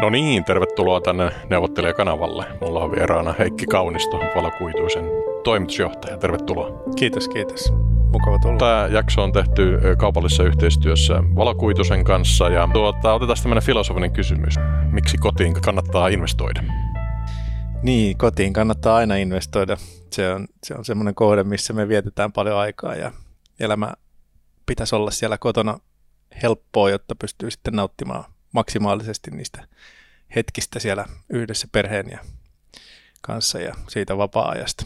No niin, tervetuloa tänne neuvottelijakanavalle. Mulla on vieraana Heikki Kaunisto, valokuituisen toimitusjohtaja. Tervetuloa. Kiitos, kiitos. Mukava tulla. Tämä jakso on tehty kaupallisessa yhteistyössä valokuitusen kanssa ja tuota, otetaan tämmöinen filosofinen kysymys. Miksi kotiin kannattaa investoida? Niin, kotiin kannattaa aina investoida. Se on, se on semmoinen kohde, missä me vietetään paljon aikaa ja elämä pitäisi olla siellä kotona helppoa, jotta pystyy sitten nauttimaan maksimaalisesti niistä hetkistä siellä yhdessä perheen ja kanssa ja siitä vapaa-ajasta.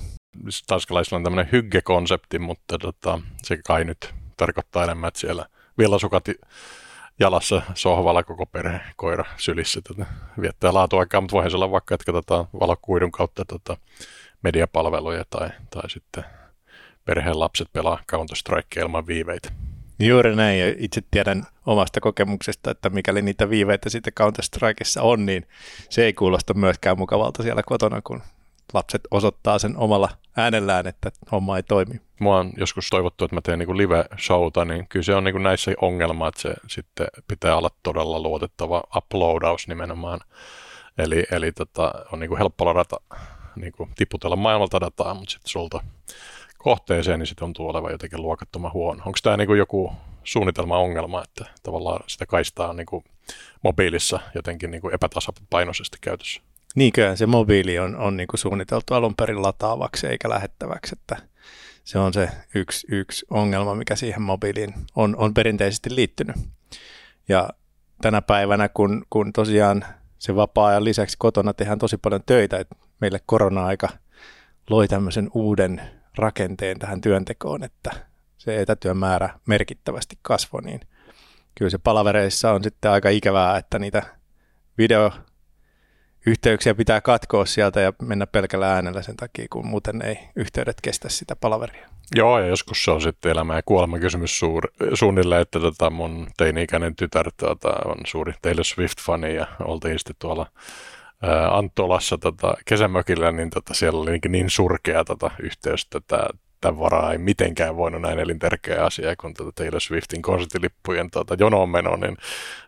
Tanskalaisilla on tämmöinen hygge-konsepti, mutta tota, se kai nyt tarkoittaa enemmän, että siellä villasukat jalassa sohvalla koko perhe, koira sylissä tätä viettää laatuaikaa, mutta voihan se olla vaikka, että katsotaan valokuidun kautta tota mediapalveluja tai, tai sitten perheen lapset pelaa Counter-Strike ilman viiveitä. Juuri näin, ja itse tiedän omasta kokemuksesta, että mikäli niitä viiveitä sitten Counter-Strikeissa on, niin se ei kuulosta myöskään mukavalta siellä kotona, kun lapset osoittaa sen omalla äänellään, että homma ei toimi. Mua on joskus toivottu, että mä teen niin live-showta, niin kyllä se on niin näissä ongelma, että se sitten pitää olla todella luotettava uploadaus nimenomaan. Eli, eli tota, on niin helppo ladata, niin tiputella maailmalta dataa, mutta sitten sulta kohteeseen, niin se tuntuu olevan jotenkin luokattoman huono. Onko tämä niin joku suunnitelma-ongelma, että tavallaan sitä kaistaa niin kuin mobiilissa jotenkin niin kuin epätasapainoisesti käytössä? Niinkö se mobiili on, on niin kuin suunniteltu alun perin lataavaksi eikä lähettäväksi, että se on se yksi, yksi ongelma, mikä siihen mobiiliin on, on perinteisesti liittynyt. Ja tänä päivänä, kun, kun tosiaan se vapaa-ajan lisäksi kotona tehdään tosi paljon töitä, että meille korona-aika loi tämmöisen uuden rakenteen tähän työntekoon, että se etätyön määrä merkittävästi kasvoi, niin kyllä se palavereissa on sitten aika ikävää, että niitä videoyhteyksiä pitää katkoa sieltä ja mennä pelkällä äänellä sen takia, kun muuten ei yhteydet kestä sitä palaveria. Joo, ja joskus se on sitten elämä ja kuolema kysymys suur, suunnilleen, että tota mun teini-ikäinen tytär tota, on suuri Taylor Swift-fani ja oltiin sitten tuolla Antolassa tota, kesämökillä, niin tota, siellä oli niin surkea tota, yhteys, että tämän varaa ei mitenkään voinut näin elintärkeä asia, kun tota Taylor Swiftin konsertilippujen tota, jonoon meno, niin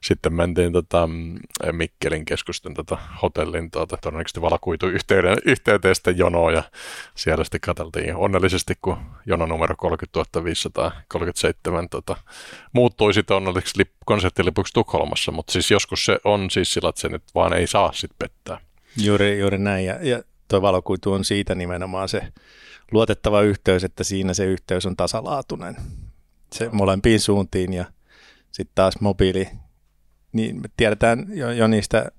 sitten mentiin tota, Mikkelin keskusten tota, hotellin tota, todennäköisesti valakuitu yhteyden, yhteyteen sitten jonoon ja siellä sitten katseltiin onnellisesti, kun jono numero 30537 tota, muuttui sitten onnelliseksi lip, konserttilipuksi Tukholmassa, mutta siis joskus se on siis sillä, että se nyt vaan ei saa sitten pettää. Juuri, juuri näin ja, ja tuo valokuitu on siitä nimenomaan se luotettava yhteys, että siinä se yhteys on tasalaatuinen. Se molempiin suuntiin ja sitten taas mobiili, niin me tiedetään jo, jo niistä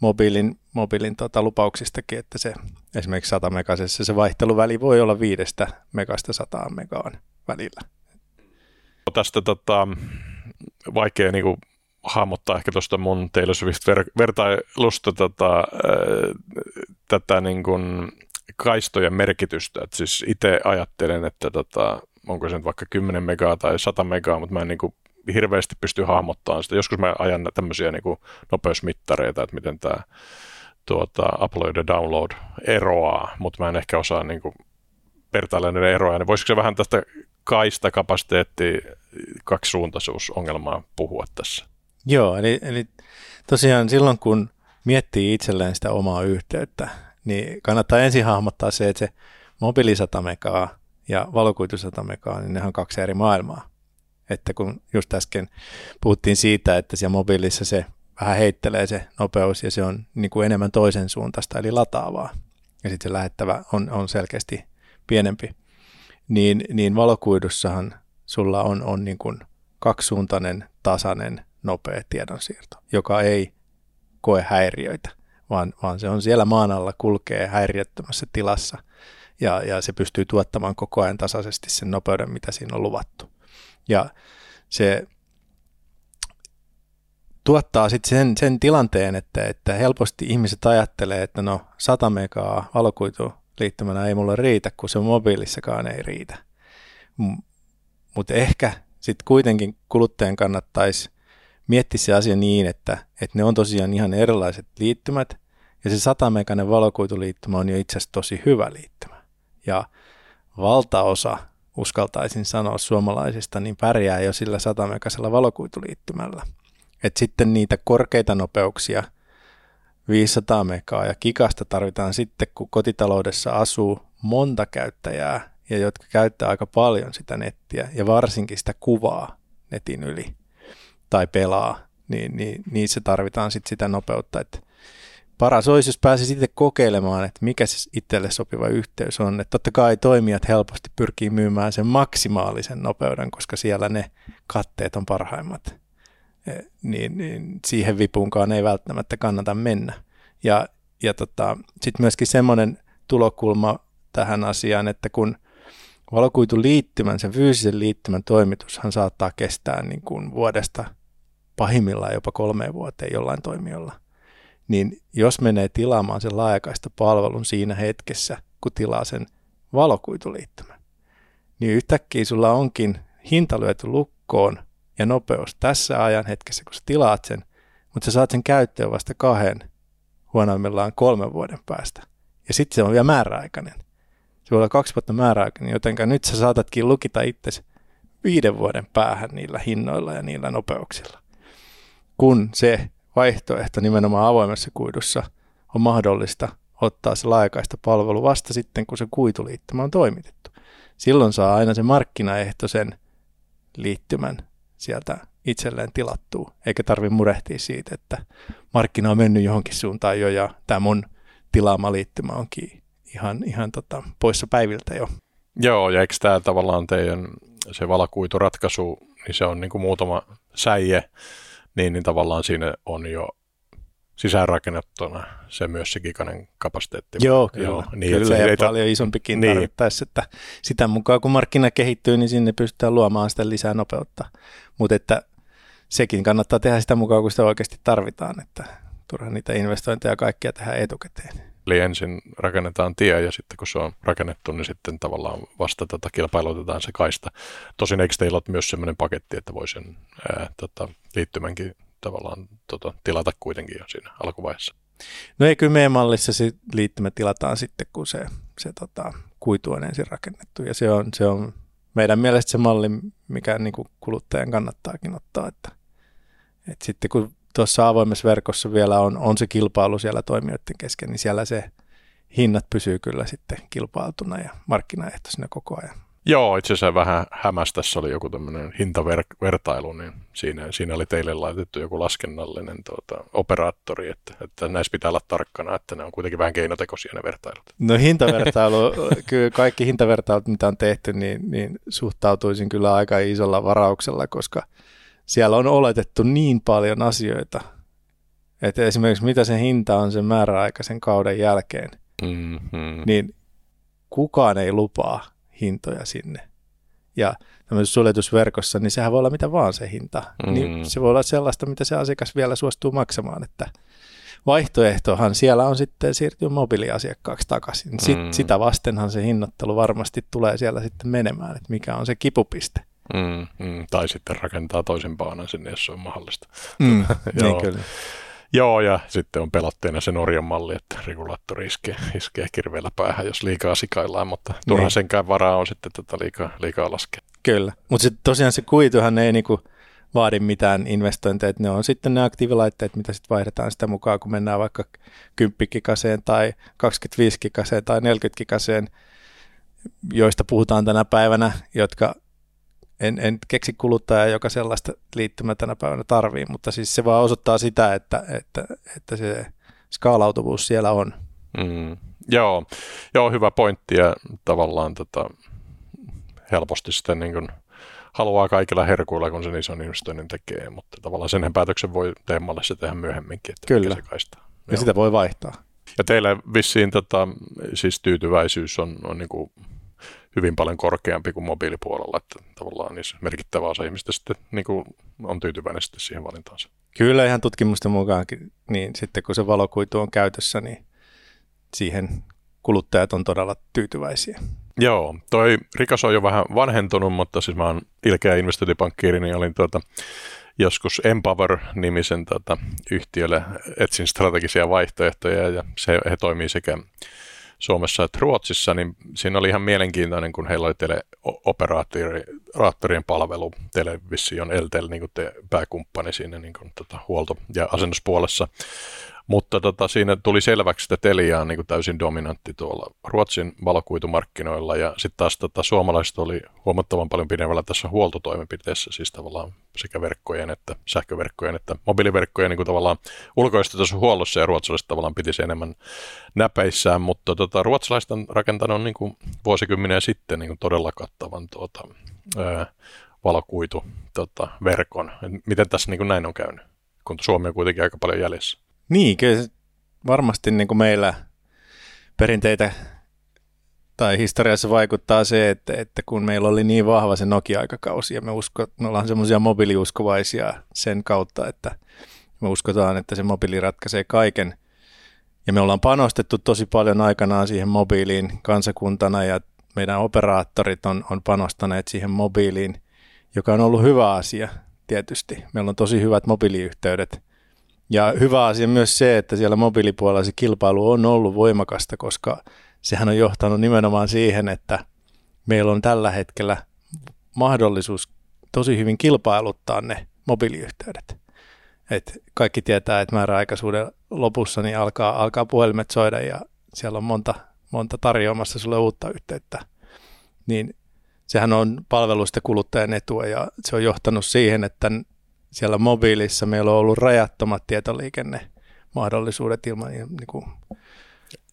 mobiilin, mobiilin tota, lupauksistakin, että se esimerkiksi 100 megasessa se vaihteluväli voi olla viidestä megasta 100 megaan välillä. Tästä tota, vaikea niin kuin, hahmottaa ehkä tuosta mun Taylor Swift-vertailusta tota, tätä niin kuin, kaistojen merkitystä. Et siis itse ajattelen, että tota, onko se nyt vaikka 10 megaa tai 100 megaa, mutta mä en niin kuin hirveästi pysty hahmottamaan sitä. Joskus mä ajan tämmöisiä niin kuin nopeusmittareita, että miten tämä tuota, upload ja download eroaa, mutta mä en ehkä osaa niin kuin vertailla näiden eroja. Niin voisiko se vähän tästä kaista kapasiteetti kaksisuuntaisuusongelmaa puhua tässä? Joo, eli, eli tosiaan silloin kun miettii itselleen sitä omaa yhteyttä, niin kannattaa ensin hahmottaa se, että se mobiili 100 megaa ja valokuitu 100 megaa, niin ne on kaksi eri maailmaa. Että kun just äsken puhuttiin siitä, että siellä mobiilissa se vähän heittelee se nopeus ja se on niin kuin enemmän toisen suuntaista, eli lataavaa. Ja sitten se lähettävä on, on selkeästi pienempi. Niin, niin valokuidussahan sulla on, on niin kuin kaksisuuntainen, tasainen, nopea tiedonsiirto, joka ei koe häiriöitä vaan, vaan se on siellä maan alla, kulkee häiriöttömässä tilassa ja, ja se pystyy tuottamaan koko ajan tasaisesti sen nopeuden, mitä siinä on luvattu. Ja se tuottaa sitten sen, sen tilanteen, että, että helposti ihmiset ajattelee, että no 100 megaa valokuitu liittymänä ei mulle riitä, kun se mobiilissakaan ei riitä. Mutta ehkä sitten kuitenkin kuluttajan kannattaisi miettiä se asia niin, että, että ne on tosiaan ihan erilaiset liittymät, ja se 100 meganen valokuituliittymä on jo itse asiassa tosi hyvä liittymä. Ja valtaosa, uskaltaisin sanoa suomalaisista, niin pärjää jo sillä 100 megasella valokuituliittymällä. Et sitten niitä korkeita nopeuksia 500 megaa ja kikasta tarvitaan sitten, kun kotitaloudessa asuu monta käyttäjää ja jotka käyttää aika paljon sitä nettiä ja varsinkin sitä kuvaa netin yli tai pelaa, niin, niin niissä tarvitaan sitten sitä nopeutta, että paras olisi, jos pääsisi itse kokeilemaan, että mikä se itselle sopiva yhteys on. Että totta kai toimijat helposti pyrkii myymään sen maksimaalisen nopeuden, koska siellä ne katteet on parhaimmat. E, niin, niin siihen vipuunkaan ei välttämättä kannata mennä. Ja, ja tota, sitten myöskin semmoinen tulokulma tähän asiaan, että kun valokuituliittymän, sen fyysisen liittymän toimitushan saattaa kestää niin kuin vuodesta pahimmillaan jopa kolmeen vuoteen jollain toimijolla – niin jos menee tilaamaan sen laajakaista palvelun siinä hetkessä, kun tilaa sen valokuituliittymän, niin yhtäkkiä sulla onkin hinta lyöty lukkoon ja nopeus tässä ajan hetkessä, kun sä tilaat sen, mutta sä saat sen käyttöön vasta kahden, huonoimmillaan kolmen vuoden päästä. Ja sitten se on vielä määräaikainen. Se voi olla kaksi vuotta määräaikainen, joten nyt sä saatatkin lukita itsesi viiden vuoden päähän niillä hinnoilla ja niillä nopeuksilla. Kun se vaihtoehto nimenomaan avoimessa kuidussa on mahdollista ottaa se laajakaista palvelu vasta sitten, kun se kuituliittymä on toimitettu. Silloin saa aina se markkinaehtoisen liittymän sieltä itselleen tilattua, eikä tarvitse murehtia siitä, että markkina on mennyt johonkin suuntaan jo ja tämä mun tilaama liittymä onkin ihan, ihan tota, poissa päiviltä jo. Joo, ja eikö tämä tavallaan teidän se valakuituratkaisu, niin se on niin kuin muutama säie, niin, niin tavallaan siinä on jo sisäänrakennettuna se myös se gikanen kapasiteetti. Joo, kyllä. Joo, niin, kyllä ja paljon isompikin niin. tarvittaisi, että sitä mukaan kun markkina kehittyy, niin sinne pystytään luomaan sitä lisää nopeutta. Mutta että sekin kannattaa tehdä sitä mukaan, kun sitä oikeasti tarvitaan, että turha niitä investointeja ja kaikkia tehdä etukäteen. Eli ensin rakennetaan tie ja sitten kun se on rakennettu, niin sitten tavallaan vasta tota kilpailutetaan se kaista. Tosin eikö teillä ole myös sellainen paketti, että voi sen ää, tota, liittymänkin tavallaan tota, tilata kuitenkin jo siinä alkuvaiheessa? No ei, kyllä meidän mallissa se liittymä tilataan sitten, kun se, se tota, kuitu on ensin rakennettu. Ja se on, se on meidän mielestä se malli, mikä niin kuluttajan kannattaakin ottaa. Että, että sitten kun tuossa avoimessa verkossa vielä on, on se kilpailu siellä toimijoiden kesken, niin siellä se hinnat pysyy kyllä sitten kilpailtuna ja markkinaehtoisena koko ajan. Joo, itse asiassa vähän hämäs tässä oli joku tämmöinen hintavertailu, niin siinä, siinä oli teille laitettu joku laskennallinen tuota, operaattori, että, että näissä pitää olla tarkkana, että ne on kuitenkin vähän keinotekoisia ne vertailut. No hintavertailu, kyllä kaikki hintavertailut, mitä on tehty, niin, niin suhtautuisin kyllä aika isolla varauksella, koska siellä on oletettu niin paljon asioita, että esimerkiksi mitä se hinta on sen määräaikaisen kauden jälkeen, mm-hmm. niin kukaan ei lupaa hintoja sinne. Ja tämmöisessä suljetusverkossa, niin sehän voi olla mitä vaan se hinta. Mm. Niin se voi olla sellaista, mitä se asiakas vielä suostuu maksamaan, että vaihtoehtohan siellä on sitten siirtyä mobiiliasiakkaaksi takaisin. Sit, mm. Sitä vastenhan se hinnoittelu varmasti tulee siellä sitten menemään, että mikä on se kipupiste. Mm, mm, tai sitten rakentaa toisen baanan sinne, jos se on mahdollista. Mm, niin kyllä. Joo, ja sitten on pelotteena se Norjan malli, että regulaattori iskee, iskee kirveellä päähän, jos liikaa sikaillaan, mutta turha niin. senkään varaa on sitten tätä liikaa, liikaa laskea. Kyllä, mutta sitten tosiaan se kuituhan ei niinku vaadi mitään investointeja, ne on sitten ne aktiivilaitteet, mitä sitten vaihdetaan sitä mukaan, kun mennään vaikka 10 kikaseen tai 25 kikaseen tai 40 kikaseen, joista puhutaan tänä päivänä, jotka en, en keksi kuluttajaa, joka sellaista liittymää tänä päivänä tarvii, mutta siis se vaan osoittaa sitä, että, että, että se skaalautuvuus siellä on. Mm, joo, joo, hyvä pointti ja tavallaan tota, helposti sitten niin kuin haluaa kaikilla herkuilla, kun sen ison investoinnin tekee, mutta tavallaan sen päätöksen voi teemalle se tehdä myöhemminkin, että Kyllä. se kaistaa. Ja joo. sitä voi vaihtaa. Ja teillä vissiin tota, siis tyytyväisyys on, on niin kuin hyvin paljon korkeampi kuin mobiilipuolella, että tavallaan niissä merkittävä osa ihmistä sitten niin kuin on tyytyväinen sitten siihen valintaansa. Kyllä ihan tutkimusten mukaankin, niin sitten kun se valokuitu on käytössä, niin siihen kuluttajat on todella tyytyväisiä. Joo, toi Rikas on jo vähän vanhentunut, mutta siis mä oon ilkeä investointipankkiiri, niin olin tuota, joskus Empower-nimisen tuota, yhtiölle etsin strategisia vaihtoehtoja ja se, he toimii sekä Suomessa että Ruotsissa, niin siinä oli ihan mielenkiintoinen, kun heillä oli teleoperaattorien palvelu, Television Eltel, niin kuin te pääkumppani siinä niin kuin, tota, huolto- ja asennuspuolessa. Mutta tota, siinä tuli selväksi, että Telia on niin kuin täysin dominantti tuolla Ruotsin valokuitumarkkinoilla ja sitten taas tota, suomalaiset oli huomattavan paljon pidemmällä tässä huoltotoimenpiteessä, siis tavallaan sekä verkkojen että sähköverkkojen että mobiiliverkkojen niin kuin tavallaan ulkoistetussa huollossa ja ruotsalaiset tavallaan pitisi enemmän näpeissään, mutta tota, ruotsalaiset on rakentanut niin kuin vuosikymmeniä sitten niin kuin todella kattavan tuota, ää, valokuitu tota, verkon. Miten tässä niin kuin näin on käynyt, kun Suomi on kuitenkin aika paljon jäljessä? Niin, kyllä varmasti niin kuin meillä perinteitä tai historiassa vaikuttaa se, että, että kun meillä oli niin vahva se Nokia-aikakausi ja me, usko, me ollaan semmoisia mobiiliuskovaisia sen kautta, että me uskotaan, että se mobiili ratkaisee kaiken. Ja me ollaan panostettu tosi paljon aikanaan siihen mobiiliin kansakuntana ja meidän operaattorit on, on panostaneet siihen mobiiliin, joka on ollut hyvä asia tietysti. Meillä on tosi hyvät mobiiliyhteydet ja hyvä asia myös se, että siellä mobiilipuolella se kilpailu on ollut voimakasta, koska sehän on johtanut nimenomaan siihen, että meillä on tällä hetkellä mahdollisuus tosi hyvin kilpailuttaa ne mobiiliyhteydet. Et kaikki tietää, että määräaikaisuuden lopussa niin alkaa, alkaa puhelimet soida ja siellä on monta, monta tarjoamassa sulle uutta yhteyttä. Niin sehän on palveluista kuluttajan etua ja se on johtanut siihen, että siellä mobiilissa meillä on ollut rajattomat tietoliikennemahdollisuudet ilman niin kuin,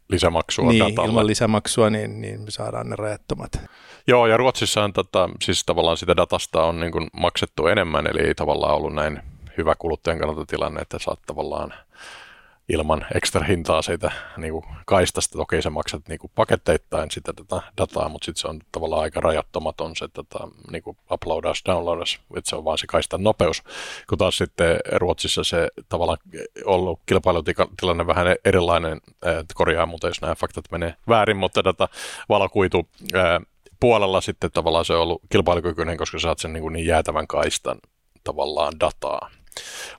lisämaksua niin, datalle. ilman lisämaksua, niin, niin me saadaan ne rajattomat. Joo, ja Ruotsissa on tota, siis tavallaan sitä datasta on niin kuin maksettu enemmän, eli ei tavallaan ollut näin hyvä kuluttajan kannalta tilanne, että saat tavallaan ilman ekstra hintaa siitä niin kuin kaistasta. Toki sä maksat niin kuin paketteittain sitä tätä dataa, mutta sitten se on tavallaan aika rajattomaton se tätä, niin kuin uploadaus, downloadaus, että se on vaan se kaistan nopeus. Kun taas sitten Ruotsissa se tavallaan ollut kilpailutilanne vähän erilainen, korjaa muuten, jos nämä faktat menee väärin, mutta tätä valokuitu puolella sitten tavallaan se on ollut kilpailukykyinen, koska saat sen niin, kuin niin jäätävän kaistan tavallaan dataa.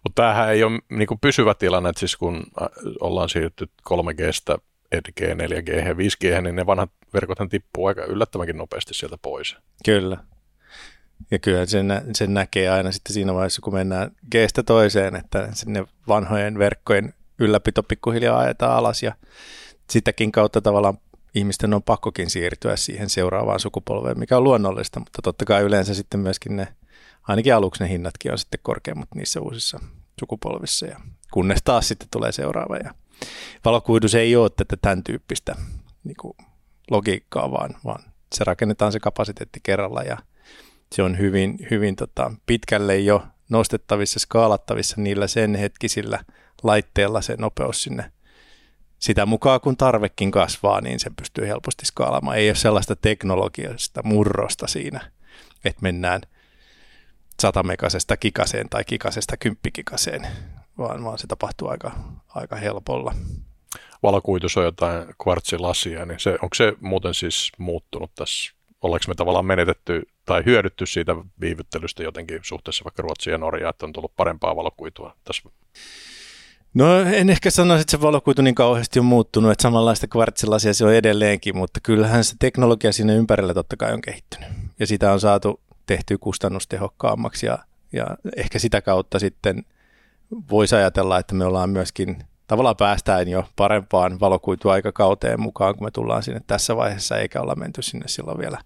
Mutta tämähän ei ole niin kuin pysyvä tilanne, että siis kun äh, ollaan siirrytty 3Gstä 4G, 4G ja 5G, niin ne vanhat verkothan tippuu aika yllättävänkin nopeasti sieltä pois. Kyllä. Ja kyllä sen, sen näkee aina sitten siinä vaiheessa, kun mennään Gstä toiseen, että sinne vanhojen verkkojen ylläpito pikkuhiljaa ajetaan alas ja sitäkin kautta tavallaan ihmisten on pakkokin siirtyä siihen seuraavaan sukupolveen, mikä on luonnollista, mutta totta kai yleensä sitten myöskin ne ainakin aluksi ne hinnatkin on sitten korkeammat niissä uusissa sukupolvissa, ja kunnes taas sitten tulee seuraava. Ja valokuidus ei ole tätä tämän tyyppistä niin kuin logiikkaa, vaan, vaan se rakennetaan se kapasiteetti kerralla ja se on hyvin, hyvin tota, pitkälle jo nostettavissa, skaalattavissa niillä sen hetkisillä laitteilla se nopeus sinne sitä mukaan kun tarvekin kasvaa, niin se pystyy helposti skaalaamaan. Ei ole sellaista teknologiasta murrosta siinä, että mennään – satamekasesta kikaseen tai kikasesta kymppikikaseen, vaan, vaan se tapahtuu aika, aika helpolla. Valokuitus on jotain kvartsilasia, niin se, onko se muuten siis muuttunut tässä? Ollaanko me tavallaan menetetty tai hyödytty siitä viivyttelystä jotenkin suhteessa vaikka Ruotsiin ja Norjaan, että on tullut parempaa valokuitua tässä? No en ehkä sanoisi, että se valokuitu niin kauheasti on muuttunut, että samanlaista kvartsilasia se on edelleenkin, mutta kyllähän se teknologia sinne ympärillä totta kai on kehittynyt. Ja sitä on saatu tehty kustannustehokkaammaksi ja, ja ehkä sitä kautta sitten voisi ajatella, että me ollaan myöskin tavallaan päästään jo parempaan valokuituaikakauteen mukaan, kun me tullaan sinne tässä vaiheessa, eikä olla menty sinne silloin vielä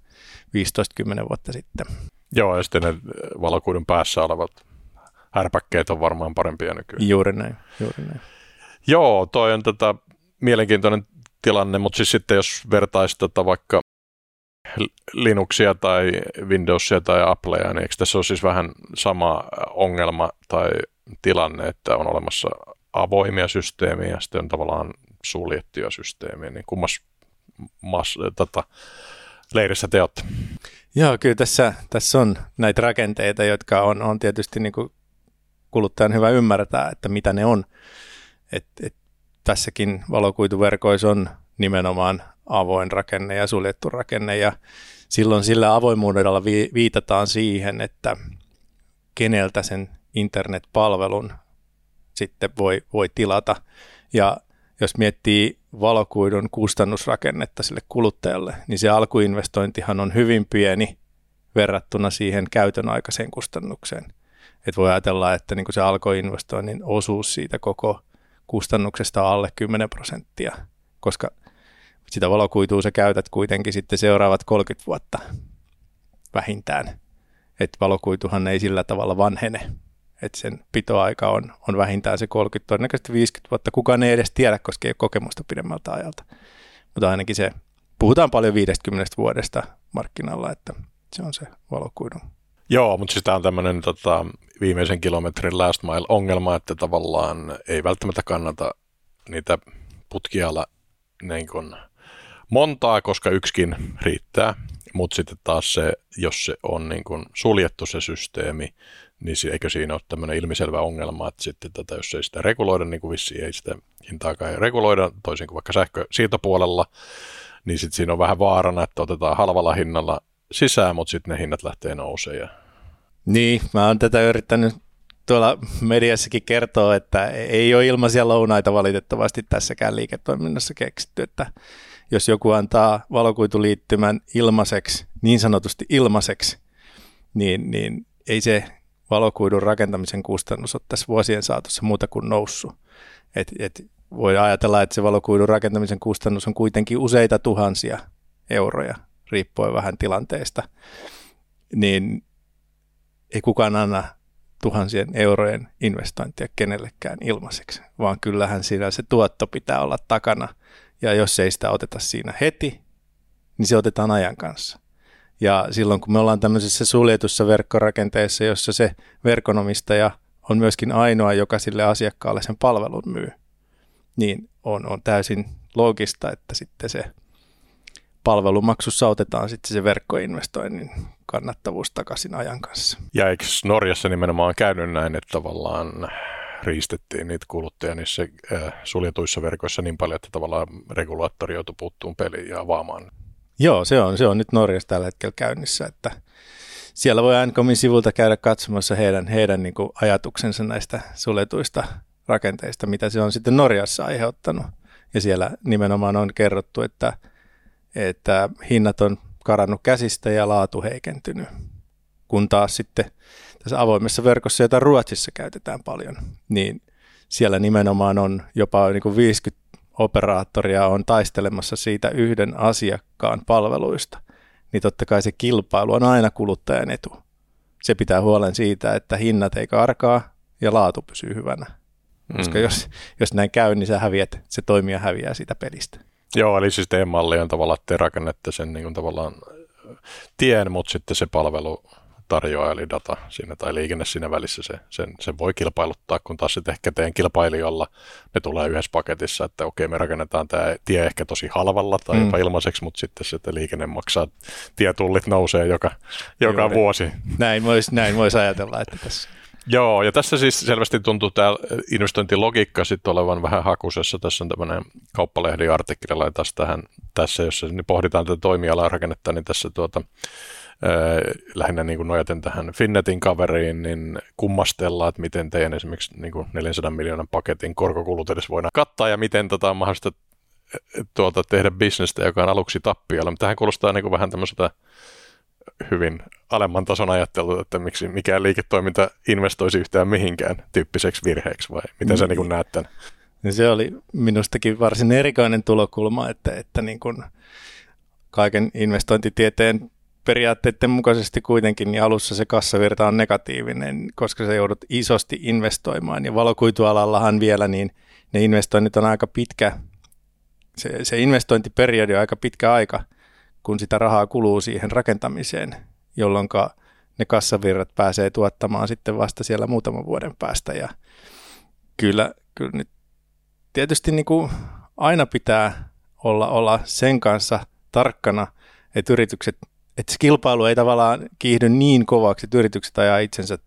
15-10 vuotta sitten. Joo, ja sitten ne valokuidun päässä olevat härpäkkeet on varmaan parempia nykyään. Juuri näin, juuri näin. Joo, toi on tätä mielenkiintoinen tilanne, mutta siis sitten jos vertaisi tätä vaikka Linuxia tai Windowsia tai Applea, niin eikö tässä ole siis vähän sama ongelma tai tilanne, että on olemassa avoimia systeemiä ja sitten on tavallaan suljettuja systeemiä, niin kummas mas, tota, leirissä te olette? Joo, kyllä tässä, tässä on näitä rakenteita, jotka on, on tietysti niin kuluttajan hyvä ymmärtää, että mitä ne on. Et, et tässäkin valokuituverkoissa on nimenomaan avoin rakenne ja suljettu rakenne ja silloin sillä avoimuudella viitataan siihen, että keneltä sen internetpalvelun sitten voi, voi tilata. Ja jos miettii valokuidun kustannusrakennetta sille kuluttajalle, niin se alkuinvestointihan on hyvin pieni verrattuna siihen käytön aikaiseen kustannukseen. Et voi ajatella, että niin se alkuinvestoinnin osuus siitä koko kustannuksesta alle 10 prosenttia, koska sitä valokuitua sä käytät kuitenkin sitten seuraavat 30 vuotta vähintään. Että valokuituhan ei sillä tavalla vanhene, että sen pitoaika on, on vähintään se 30, todennäköisesti 50 vuotta. Kukaan ei edes tiedä, koska ei ole kokemusta pidemmältä ajalta. Mutta ainakin se, puhutaan paljon 50 vuodesta markkinalla, että se on se valokuidun. Joo, mutta siis tämä on tämmöinen tota, viimeisen kilometrin last mile ongelma, että tavallaan ei välttämättä kannata niitä putkialla niin montaa, koska yksikin riittää. Mutta sitten taas se, jos se on niin kuin suljettu se systeemi, niin eikö siinä ole tämmöinen ilmiselvä ongelma, että sitten tätä, jos ei sitä reguloida, niin kuin vissiin ei sitä hintaakaan reguloida, toisin kuin vaikka sähkö puolella, niin sitten siinä on vähän vaarana, että otetaan halvalla hinnalla sisään, mutta sitten ne hinnat lähtee nousemaan. Niin, mä oon tätä yrittänyt tuolla mediassakin kertoa, että ei ole ilmaisia lounaita valitettavasti tässäkään liiketoiminnassa keksitty, että jos joku antaa valokuituliittymän ilmaiseksi, niin sanotusti ilmaiseksi, niin, niin ei se valokuidun rakentamisen kustannus ole tässä vuosien saatossa muuta kuin noussut. Et, et voi ajatella, että se valokuidun rakentamisen kustannus on kuitenkin useita tuhansia euroja, riippuen vähän tilanteesta. Niin ei kukaan anna tuhansien eurojen investointia kenellekään ilmaiseksi, vaan kyllähän siinä se tuotto pitää olla takana. Ja jos ei sitä oteta siinä heti, niin se otetaan ajan kanssa. Ja silloin kun me ollaan tämmöisessä suljetussa verkkorakenteessa, jossa se verkonomistaja on myöskin ainoa, joka sille asiakkaalle sen palvelun myy, niin on, on täysin loogista, että sitten se palvelumaksussa otetaan sitten se verkkoinvestoinnin kannattavuus takaisin ajan kanssa. Ja eikö Norjassa nimenomaan käynyt näin, että tavallaan riistettiin niitä kuluttajia niissä äh, suljetuissa verkoissa niin paljon, että tavallaan regulaattori joutui puuttuun peliin ja avaamaan Joo, se on, se on nyt Norjassa tällä hetkellä käynnissä, että siellä voi Ancomin sivulta käydä katsomassa heidän, heidän niin kuin ajatuksensa näistä suljetuista rakenteista, mitä se on sitten Norjassa aiheuttanut. Ja siellä nimenomaan on kerrottu, että, että hinnat on karannut käsistä ja laatu heikentynyt. Kun taas sitten tässä avoimessa verkossa, jota Ruotsissa käytetään paljon, niin siellä nimenomaan on jopa niin kuin 50 operaattoria on taistelemassa siitä yhden asiakkaan palveluista, niin totta kai se kilpailu on aina kuluttajan etu. Se pitää huolen siitä, että hinnat ei karkaa ja laatu pysyy hyvänä. Koska mm. jos, jos näin käy, niin sä häviät, se toimija häviää siitä pelistä. Joo, eli siis teidän malli on tavallaan, että te rakennette sen niin kuin tavallaan tien, mutta sitten se palvelu tarjoaa, eli data siinä tai liikenne siinä välissä, se, sen, sen voi kilpailuttaa, kun taas sitten ehkä teidän kilpailijoilla ne tulee yhdessä paketissa, että okei, me rakennetaan tämä tie ehkä tosi halvalla tai mm. jopa ilmaiseksi, mutta sitten se, että liikenne maksaa, tietullit nousee joka, joka Juuri. vuosi. Näin voisi näin vois ajatella, että tässä Joo, ja tässä siis selvästi tuntuu tämä investointilogiikka sitten olevan vähän hakusessa. Tässä on tämmöinen kauppalehden artikkeli, taas tähän, tässä, jos niin pohditaan tätä toimialaa rakennetta, niin tässä tuota, lähinnä niin kuin nojaten tähän Finnetin kaveriin, niin kummastellaan, että miten teidän esimerkiksi niin kuin 400 miljoonan paketin korkokulut edes voidaan kattaa ja miten tota on mahdollista tuota, tehdä bisnestä, joka on aluksi tappialla. Tähän kuulostaa niin kuin vähän tämmöiseltä hyvin alemman tason ajattelu, että miksi mikään liiketoiminta investoisi yhtään mihinkään tyyppiseksi virheeksi vai miten mm. sä niin näet tämän? Niin se oli minustakin varsin erikoinen tulokulma, että, että niin kuin kaiken investointitieteen periaatteiden mukaisesti kuitenkin niin alussa se kassavirta on negatiivinen, koska se joudut isosti investoimaan. Ja valokuitualallahan vielä niin ne investoinnit on aika pitkä, se, se investointiperiodi on aika pitkä aika, kun sitä rahaa kuluu siihen rakentamiseen, jolloin ne kassavirrat pääsee tuottamaan sitten vasta siellä muutaman vuoden päästä. Ja kyllä, kyllä nyt tietysti niin kuin aina pitää olla, olla sen kanssa tarkkana, että yritykset että se kilpailu ei tavallaan kiihdy niin kovaksi, että yritykset ajaa itsensä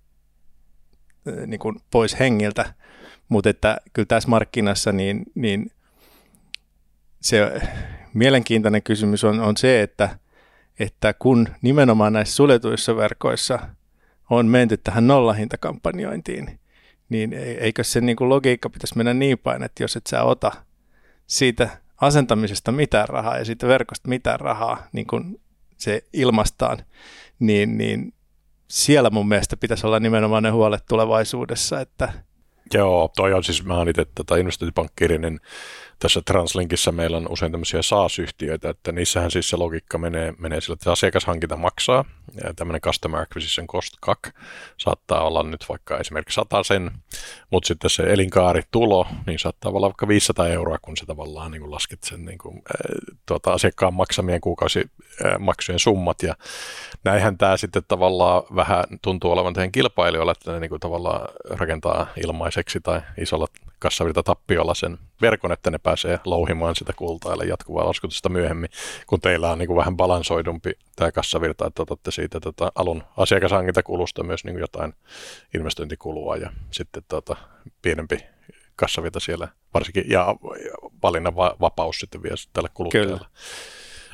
niin kuin pois hengiltä, mutta että kyllä tässä markkinassa niin, niin se mielenkiintoinen kysymys on, on se, että, että kun nimenomaan näissä suljetuissa verkoissa on menty tähän nollahintakampanjointiin, niin eikö se niin kuin logiikka pitäisi mennä niin päin, että jos et sä ota siitä asentamisesta mitään rahaa ja siitä verkosta mitään rahaa, niin kuin se ilmastaan, niin, niin siellä mun mielestä pitäisi olla nimenomaan ne huolet tulevaisuudessa, että Joo, toi on siis, mä oon itse tota investointipankkiiri, niin tässä Translinkissa meillä on usein tämmöisiä SaaS-yhtiöitä, että niissähän siis se logiikka menee, menee sillä, että asiakashankinta maksaa, ja tämmöinen Customer Acquisition Cost CAC saattaa olla nyt vaikka esimerkiksi sen, mutta sitten se elinkaaritulo, niin saattaa olla vaikka 500 euroa, kun se tavallaan niin kuin lasket sen niin kuin, äh, tuota, asiakkaan maksamien kuukausimaksujen summat, ja näinhän tämä sitten tavallaan vähän tuntuu olevan teidän kilpailijoilla, että ne niin kuin tavallaan rakentaa ilmaiseksi tai isolla kassavirta tappiolla sen verkon, että ne pääsee louhimaan sitä kultaille jatkuvaa laskutusta myöhemmin, kun teillä on niin kuin vähän balansoidumpi tämä kassavirta, että otatte siitä tota alun asiakashankintakulusta myös niin kuin jotain investointikulua ja sitten tota, pienempi kassavirta siellä varsinkin ja valinnan va- vapaus sitten vielä tälle kuluttajalle. Kyllä.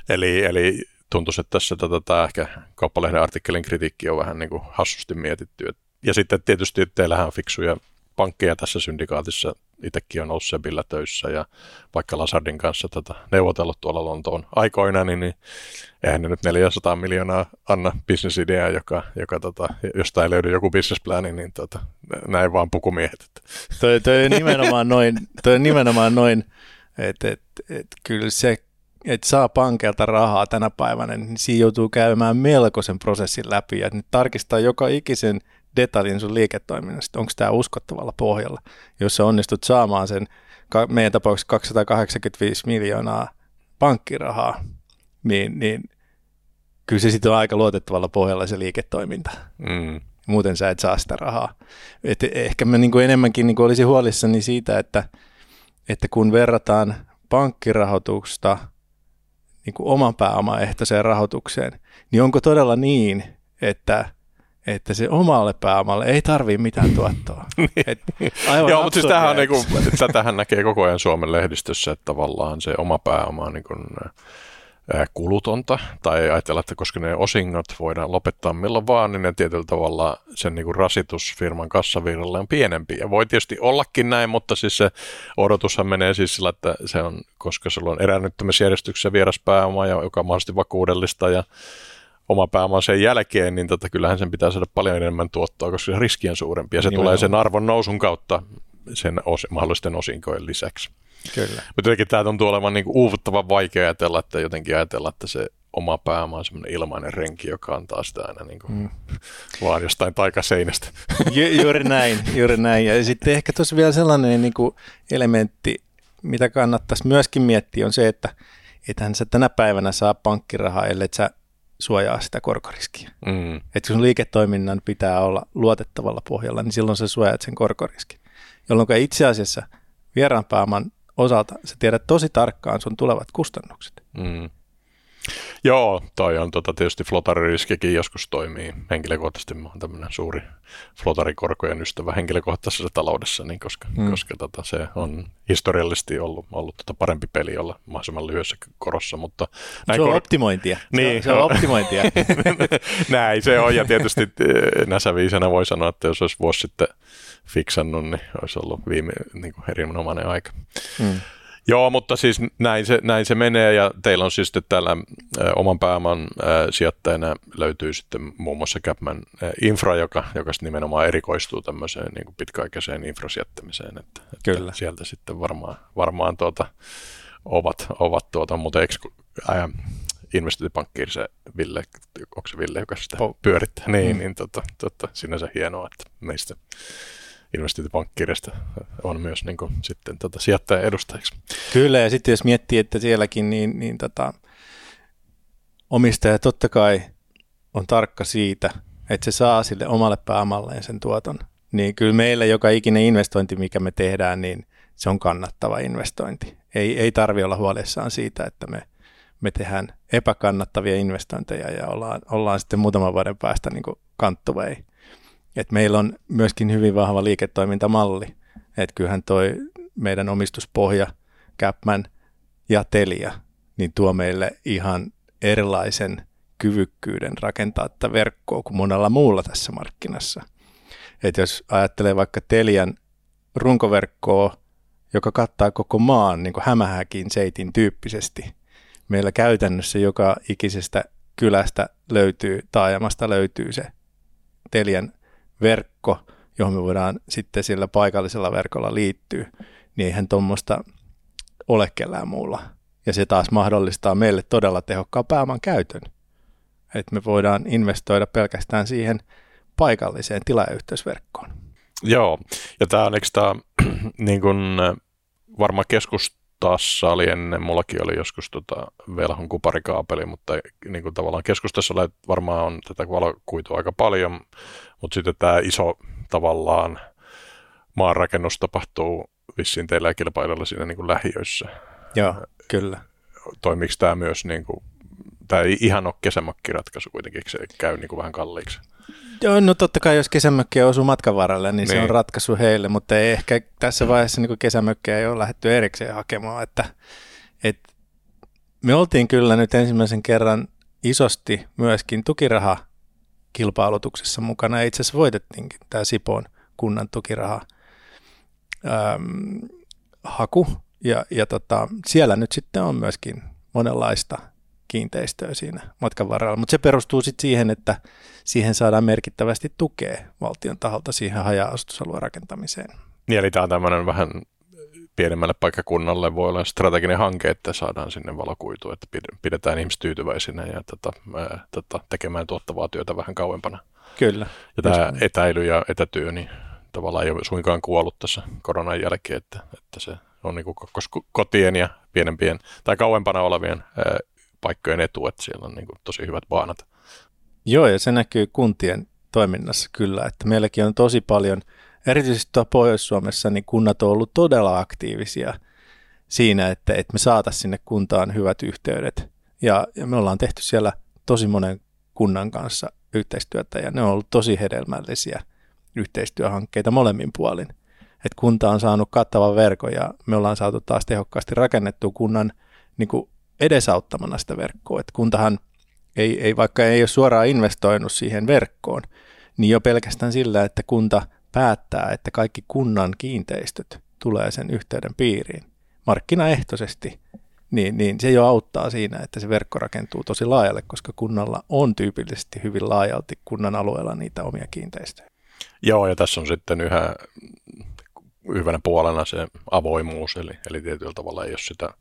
Eli, eli tuntuisi, että tässä tota, tämä ehkä kauppalehden artikkelin kritiikki on vähän niin kuin hassusti mietitty. Ja sitten tietysti teillähän on fiksuja pankkeja tässä syndikaatissa. Itsekin on ollut Sebillä töissä ja vaikka Lasardin kanssa tätä neuvotellut tuolla Lontoon aikoina, niin, niin eihän ne nyt 400 miljoonaa anna bisnesidea, joka, joka tota, josta ei löydy joku businessplani, niin tota, näin vaan pukumiehet. Toi, toi nimenomaan noin, toi nimenomaan noin että et, et, kyllä se että saa pankilta rahaa tänä päivänä, niin siinä joutuu käymään melkoisen prosessin läpi ja tarkistaa joka ikisen detaljin sun liiketoiminnasta, onko tämä uskottavalla pohjalla. Jos sä onnistut saamaan sen meidän tapauksessa 285 miljoonaa pankkirahaa, niin, niin kyllä se sitten on aika luotettavalla pohjalla se liiketoiminta. Mm. Muuten sä et saa sitä rahaa. Et ehkä mä niin kuin enemmänkin niin kuin olisin huolissani siitä, että, että kun verrataan pankkirahoitusta niin kuin oman pääomaehtoiseen rahoitukseen, niin onko todella niin, että että se omalle pääomalle ei tarvii mitään tuottoa. Niin. Et aivan Joo, mutta siis tämähän on niinku, tätähän näkee koko ajan Suomen lehdistössä, että tavallaan se oma pääoma on niinku, kulutonta, tai ajatella, että koska ne osingot voidaan lopettaa milloin vaan, niin ne tietyllä tavalla sen niin kuin rasitus firman kassavirralle on pienempi. Ja voi tietysti ollakin näin, mutta siis se odotushan menee siis sillä, että se on, koska sulla on eräännyttämisjärjestyksessä vieras pääoma, ja, joka on mahdollisesti vakuudellista, ja oma pääoma sen jälkeen, niin tota, kyllähän sen pitää saada paljon enemmän tuottoa, koska se riski on suurempi ja se Nimenomaan. tulee sen arvon nousun kautta sen os, mahdollisten osinkojen lisäksi. Kyllä. Mutta jotenkin tämä tuntuu olevan niin uuvuttavan vaikea ajatella, että jotenkin ajatella, että se oma pääoma on semmoinen ilmainen renki, joka antaa sitä aina niin kuin mm. vaan jostain taikaseinästä. Ju- juuri näin, juuri näin. Ja sitten ehkä tuossa vielä sellainen niin kuin elementti, mitä kannattaisi myöskin miettiä, on se, että ethän sä tänä päivänä saa pankkirahaa, ellei sä suojaa sitä korkoriskiä. Mm. Että kun liiketoiminnan pitää olla luotettavalla pohjalla, niin silloin sä suojaat sen korkoriskin. Jolloin itse asiassa vieraan pääoman osalta sä tiedät tosi tarkkaan sun tulevat kustannukset. Mm. Joo, toi on tota, tietysti flotaririskikin joskus toimii. Henkilökohtaisesti mä oon tämmöinen suuri flotarikorkojen ystävä henkilökohtaisessa taloudessa, niin koska, mm. koska tota, se on historiallisesti ollut, ollut tota parempi peli olla mahdollisimman lyhyessä korossa. Mutta näin se on kor- optimointia. Niin, se on, se on optimointia. näin se on, ja tietysti eh, näsäviisenä voi sanoa, että jos olisi vuosi sitten fiksannut, niin olisi ollut viime niin kuin erinomainen aika. Mm. Joo, mutta siis näin se, näin se menee ja teillä on siis täällä ä, oman pääoman sijoittajana löytyy sitten muun muassa Capman ä, Infra, joka, joka nimenomaan erikoistuu tämmöiseen niin kuin pitkäaikaiseen infrasijoittamiseen, että, Kyllä. että sieltä sitten varmaan, varmaan tuota, ovat, ovat tuota, mutta eikö, ää, investointipankkiin se Ville, onko se Ville, joka sitä oh. pyörittää, niin, mm. niin tota, tota, sinänsä hienoa, että meistä investointipankkirjasta on myös niin kuin, sitten tota, sijoittajan edustajiksi. Kyllä, ja sitten jos miettii, että sielläkin niin, niin tota, omistaja totta kai on tarkka siitä, että se saa sille omalle pääomalleen sen tuoton. Niin kyllä meillä joka ikinen investointi, mikä me tehdään, niin se on kannattava investointi. Ei, ei tarvi olla huolissaan siitä, että me, me tehdään epäkannattavia investointeja ja ollaan, ollaan sitten muutaman vuoden päästä niin kanttuvei että meillä on myöskin hyvin vahva liiketoimintamalli. Että kyllähän toi meidän omistuspohja, Capman ja Telia, niin tuo meille ihan erilaisen kyvykkyyden rakentaa tätä verkkoa kuin monella muulla tässä markkinassa. Et jos ajattelee vaikka Telian runkoverkkoa, joka kattaa koko maan niin kuin hämähäkin seitin tyyppisesti, meillä käytännössä joka ikisestä kylästä löytyy, taajamasta löytyy se Telian verkko, johon me voidaan sitten sillä paikallisella verkolla liittyä, niin eihän tuommoista ole kellään muulla. Ja se taas mahdollistaa meille todella tehokkaan pääoman käytön. Että me voidaan investoida pelkästään siihen paikalliseen tilayhteysverkkoon. Joo, ja tämä on, eikö tämä niin kuin, varmaan keskustassa oli ennen, mullakin oli joskus tota velhon kuparikaapeli, mutta niin kuin tavallaan keskustassa varmaan on tätä valokuitua aika paljon, mutta sitten tämä iso tavallaan maanrakennus tapahtuu vissiin teillä kilpailulla siinä niin kuin lähiöissä. Joo, kyllä. Toimiiko tämä myös, niin kuin, tämä ei ihan ole kesämokkiratkaisu kuitenkin, se käy niin kuin vähän kalliiksi? Joo, no totta kai jos kesämökki osuu matkan varrelle, niin, niin, se on niin. ratkaisu heille, mutta ei ehkä tässä vaiheessa niin kesämökkiä ei ole lähdetty erikseen hakemaan, että, että me oltiin kyllä nyt ensimmäisen kerran isosti myöskin tukiraha kilpailutuksessa mukana. Itse asiassa voitettiinkin tämä Sipoon kunnan tukiraha äm, haku. Ja, ja tota, siellä nyt sitten on myöskin monenlaista kiinteistöä siinä matkan varrella, mutta se perustuu sitten siihen, että siihen saadaan merkittävästi tukea valtion taholta siihen haja-asutusalueen rakentamiseen. Niin, eli tämä on tämmöinen vähän pienemmälle paikkakunnalle voi olla strateginen hanke, että saadaan sinne valokuitu, että pidetään ihmiset tyytyväisinä ja tota, ää, tota, tekemään tuottavaa työtä vähän kauempana. Kyllä. Ja tämä etäily ja etätyö, niin tavallaan ei ole suinkaan kuollut tässä koronan jälkeen, että, että se on niin kuin kotien ja pienempien tai kauempana olevien ää, paikkojen etu, että siellä on niin kuin tosi hyvät baanat. Joo, ja se näkyy kuntien toiminnassa kyllä, että meilläkin on tosi paljon, erityisesti tuolla Pohjois-Suomessa, niin kunnat on ollut todella aktiivisia siinä, että, että me saataisiin sinne kuntaan hyvät yhteydet. Ja, ja me ollaan tehty siellä tosi monen kunnan kanssa yhteistyötä, ja ne on ollut tosi hedelmällisiä yhteistyöhankkeita molemmin puolin. Et kunta on saanut kattavan verkon, ja me ollaan saatu taas tehokkaasti rakennettua kunnan niin kuin edesauttamana sitä verkkoa. Et kuntahan ei, ei, vaikka ei ole suoraan investoinut siihen verkkoon, niin jo pelkästään sillä, että kunta päättää, että kaikki kunnan kiinteistöt tulee sen yhteyden piiriin markkinaehtoisesti, niin, niin se jo auttaa siinä, että se verkko rakentuu tosi laajalle, koska kunnalla on tyypillisesti hyvin laajalti kunnan alueella niitä omia kiinteistöjä. Joo, ja tässä on sitten yhä hyvänä puolena se avoimuus, eli, eli tietyllä tavalla ei ole sitä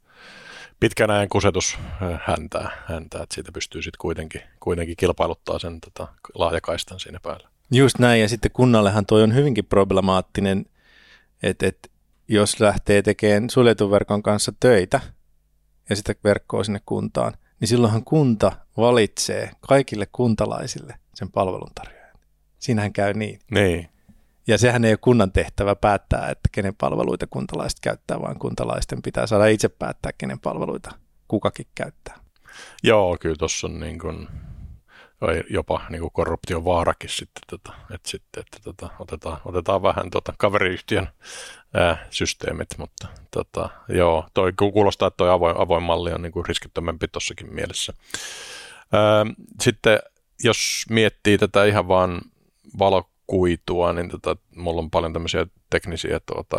pitkän ajan kusetus häntää, häntää että siitä pystyy sitten kuitenkin, kuitenkin kilpailuttaa sen tota, laajakaistan siinä päällä. Just näin, ja sitten kunnallehan toi on hyvinkin problemaattinen, että, että jos lähtee tekemään suljetun verkon kanssa töitä ja sitä verkkoa sinne kuntaan, niin silloinhan kunta valitsee kaikille kuntalaisille sen palveluntarjoajan. Siinähän käy niin. Niin. Ja sehän ei ole kunnan tehtävä päättää, että kenen palveluita kuntalaiset käyttää, vaan kuntalaisten pitää saada itse päättää, kenen palveluita kukakin käyttää. Joo, kyllä tuossa on niin kuin, jopa niin kuin korruption vaarakin sitten, tota, että, sitten, että tota, otetaan, otetaan vähän tota, kaveriyhtiön ää, systeemit, mutta tota, joo, toi kuulostaa, että tuo avoin, avoin malli on niin kuin riskittömämpi tuossakin mielessä. Ää, sitten jos miettii tätä ihan vaan valo kuitua, niin tota, mulla on paljon tämmöisiä teknisiä tuota,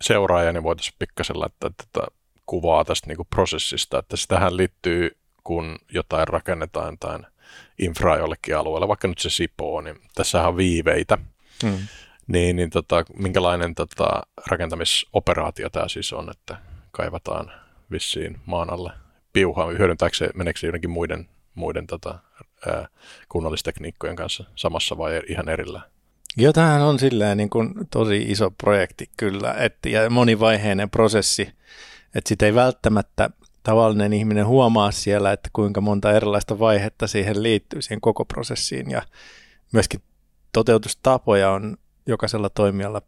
seuraajia, niin voitaisiin pikkasen laittaa tätä kuvaa tästä niin kuin prosessista, että sitähän liittyy, kun jotain rakennetaan tai infraa jollekin alueelle, vaikka nyt se Sipoo, niin tässä on viiveitä. Hmm. Niin, niin tota, minkälainen tota, rakentamisoperaatio tämä siis on, että kaivataan vissiin maan alle piuhaa, hyödyntääkö se, meneekö se jotenkin muiden, muiden tota, kunnallistekniikkojen kanssa samassa vai ihan erillään? Tämähän on silleen niin kuin tosi iso projekti kyllä, et, ja monivaiheinen prosessi, että sitä ei välttämättä tavallinen ihminen huomaa siellä, että kuinka monta erilaista vaihetta siihen liittyy siihen koko prosessiin, ja myöskin toteutustapoja on jokaisella toimijalla